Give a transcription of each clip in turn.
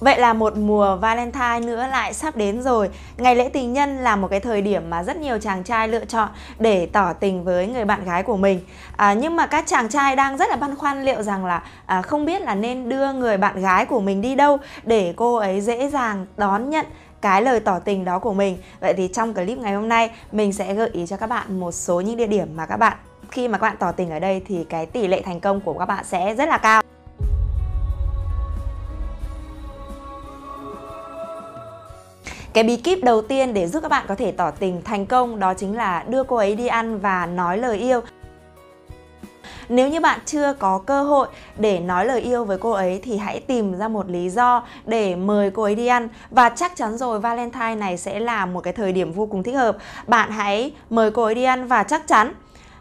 Vậy là một mùa Valentine nữa lại sắp đến rồi. Ngày lễ tình nhân là một cái thời điểm mà rất nhiều chàng trai lựa chọn để tỏ tình với người bạn gái của mình. À, nhưng mà các chàng trai đang rất là băn khoăn liệu rằng là à, không biết là nên đưa người bạn gái của mình đi đâu để cô ấy dễ dàng đón nhận cái lời tỏ tình đó của mình. Vậy thì trong clip ngày hôm nay mình sẽ gợi ý cho các bạn một số những địa điểm mà các bạn khi mà các bạn tỏ tình ở đây thì cái tỷ lệ thành công của các bạn sẽ rất là cao. Cái bí kíp đầu tiên để giúp các bạn có thể tỏ tình thành công đó chính là đưa cô ấy đi ăn và nói lời yêu. Nếu như bạn chưa có cơ hội để nói lời yêu với cô ấy thì hãy tìm ra một lý do để mời cô ấy đi ăn và chắc chắn rồi, Valentine này sẽ là một cái thời điểm vô cùng thích hợp. Bạn hãy mời cô ấy đi ăn và chắc chắn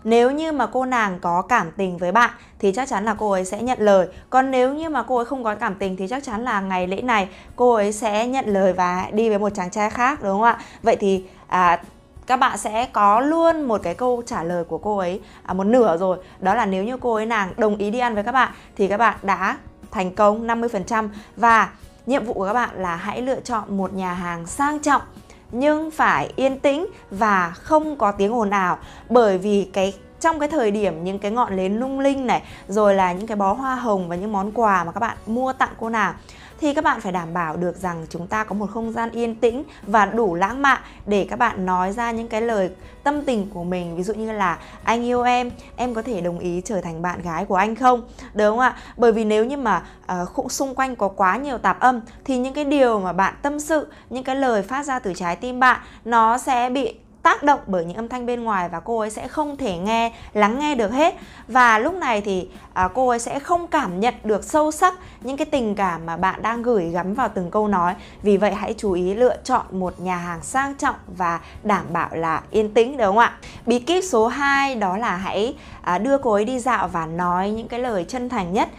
nếu như mà cô nàng có cảm tình với bạn thì chắc chắn là cô ấy sẽ nhận lời. Còn nếu như mà cô ấy không có cảm tình thì chắc chắn là ngày lễ này cô ấy sẽ nhận lời và đi với một chàng trai khác đúng không ạ? Vậy thì à, các bạn sẽ có luôn một cái câu trả lời của cô ấy à, một nửa rồi. Đó là nếu như cô ấy nàng đồng ý đi ăn với các bạn thì các bạn đã thành công 50% và nhiệm vụ của các bạn là hãy lựa chọn một nhà hàng sang trọng nhưng phải yên tĩnh và không có tiếng ồn ào. Bởi vì cái, trong cái thời điểm những cái ngọn nến lung linh này, rồi là những cái bó hoa hồng và những món quà mà các bạn mua tặng cô nàng thì các bạn phải đảm bảo được rằng chúng ta có một không gian yên tĩnh và đủ lãng mạn để các bạn nói ra những cái lời tâm tình của mình. Ví dụ như là anh yêu em em có thể đồng ý trở thành bạn gái của anh không? Đúng không ạ? Bởi vì nếu như mà uh, xung quanh có quá nhiều tạp âm thì những cái điều mà bạn tâm sự những cái lời phát ra từ trái tim bạn nó sẽ bị tác động bởi những âm thanh bên ngoài và cô ấy sẽ không thể nghe lắng nghe được hết. Và lúc này thì à, cô ấy sẽ không cảm nhận được sâu sắc những cái tình cảm mà bạn đang gửi gắm vào từng câu nói. Vì vậy hãy chú ý lựa chọn một nhà hàng sang trọng và đảm bảo là yên tĩnh đúng không ạ? Bí kíp số 2 đó là hãy à, đưa cô ấy đi dạo và nói những cái lời chân thành nhất.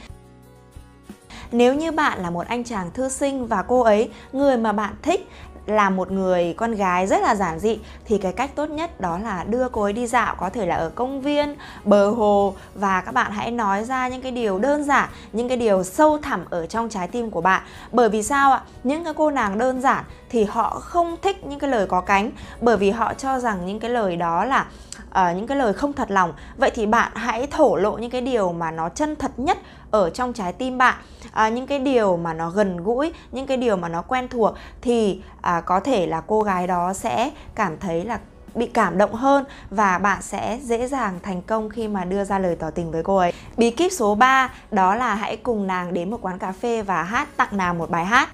Nếu như bạn là một anh chàng thư sinh và cô ấy người mà bạn thích là một người con gái rất là giản dị thì cái cách tốt nhất đó là đưa cô ấy đi dạo có thể là ở công viên, bờ hồ và các bạn hãy nói ra những cái điều đơn giản, những cái điều sâu thẳm ở trong trái tim của bạn. Bởi vì sao ạ? Những cái cô nàng đơn giản thì họ không thích những cái lời có cánh bởi vì họ cho rằng những cái lời đó là uh, những cái lời không thật lòng vậy thì bạn hãy thổ lộ những cái điều mà nó chân thật nhất ở trong trái tim bạn à, những cái điều mà nó gần gũi những cái điều mà nó quen thuộc thì à, có thể là cô gái đó sẽ cảm thấy là bị cảm động hơn và bạn sẽ dễ dàng thành công khi mà đưa ra lời tỏ tình với cô ấy. Bí kíp số 3 đó là hãy cùng nàng đến một quán cà phê và hát tặng nàng một bài hát.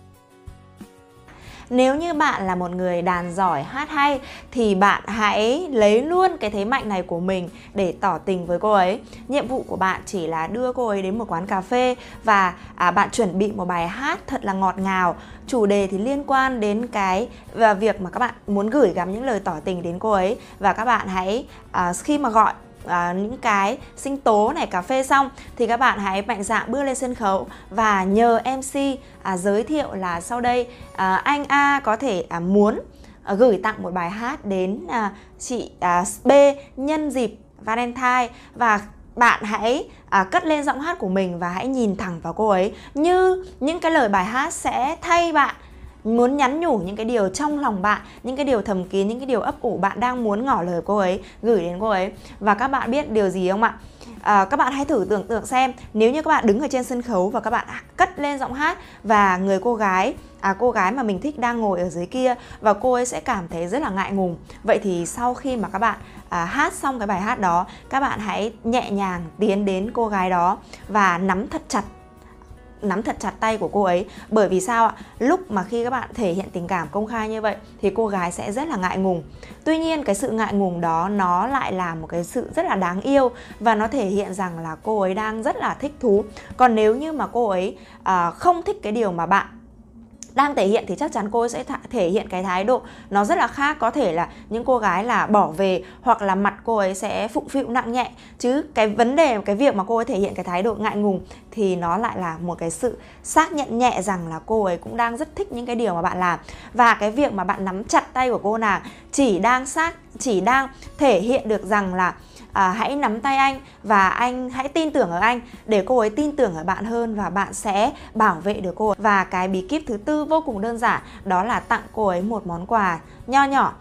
Nếu như bạn là một người đàn giỏi hát hay thì bạn hãy lấy luôn cái thế mạnh này của mình để tỏ tình với cô ấy. Nhiệm vụ của bạn chỉ là đưa cô ấy đến một quán cà phê và à, bạn chuẩn bị một bài hát thật là ngọt ngào. Chủ đề thì liên quan đến cái và việc mà các bạn muốn gửi gắm những lời tỏ tình đến cô ấy và các bạn hãy à, khi mà gọi à, những cái sinh tố này cà phê xong thì các bạn hãy mạnh dạn bước lên sân khấu và nhờ MC à, giới thiệu là sau đây à, anh A có thể à, muốn à, gửi tặng một bài hát đến à, chị à, B nhân dịp Valentine. Và bạn hãy à, cất lên giọng hát của mình và hãy nhìn thẳng vào cô ấy. Như những cái lời bài hát sẽ thay bạn muốn nhắn nhủ những cái điều trong lòng bạn những cái điều thầm kín những cái điều ấp ủ bạn đang muốn ngỏ lời cô ấy gửi đến cô ấy. Và các bạn biết điều gì không ạ? À, các bạn hãy thử tưởng tượng xem nếu như các bạn đứng ở trên sân khấu và các bạn cất lên giọng hát và người cô gái à, cô gái mà mình thích đang ngồi ở dưới kia và cô ấy sẽ cảm thấy rất là ngại ngùng. Vậy thì sau khi mà các bạn à, hát xong cái bài hát đó các bạn hãy nhẹ nhàng tiến đến cô gái đó và nắm thật chặt nắm thật chặt tay của cô ấy. Bởi vì sao ạ? Lúc mà khi các bạn thể hiện tình cảm công khai như vậy thì cô gái sẽ rất là ngại ngùng. Tuy nhiên cái sự ngại ngùng đó nó lại là một cái sự rất là đáng yêu và nó thể hiện rằng là cô ấy đang rất là thích thú. Còn nếu như mà cô ấy à, không thích cái điều mà bạn đang thể hiện thì chắc chắn cô sẽ thể hiện cái thái độ nó rất là khác. Có thể là những cô gái là bỏ về hoặc là mặt cô ấy sẽ phụng phịu nặng nhẹ. Chứ cái vấn đề, cái việc mà cô ấy thể hiện cái thái độ ngại ngùng thì nó lại là một cái sự xác nhận nhẹ rằng là cô ấy cũng đang rất thích những cái điều mà bạn làm. Và cái việc mà bạn nắm chặt tay của cô nàng chỉ đang xác, chỉ đang thể hiện được rằng là à, hãy nắm tay anh và anh hãy tin tưởng ở anh để cô ấy tin tưởng ở bạn hơn và bạn sẽ bảo vệ được cô ấy. Và cái bí kíp thứ tư vô cùng đơn giản đó là tặng cô ấy một món quà nho nhỏ.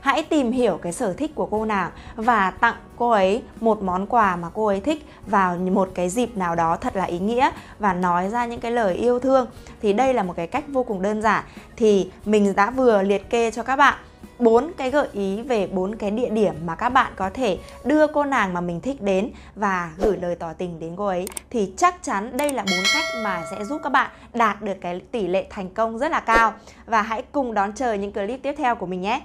Hãy tìm hiểu cái sở thích của cô nàng và tặng cô ấy một món quà mà cô ấy thích vào một cái dịp nào đó thật là ý nghĩa và nói ra những cái lời yêu thương. Thì đây là một cái cách vô cùng đơn giản. Thì mình đã vừa liệt kê cho các bạn bốn cái gợi ý về bốn cái địa điểm mà các bạn có thể đưa cô nàng mà mình thích đến và gửi lời tỏ tình đến cô ấy. Thì chắc chắn đây là bốn cách mà sẽ giúp các bạn đạt được cái tỷ lệ thành công rất là cao. Và hãy cùng đón chờ những clip tiếp theo của mình nhé.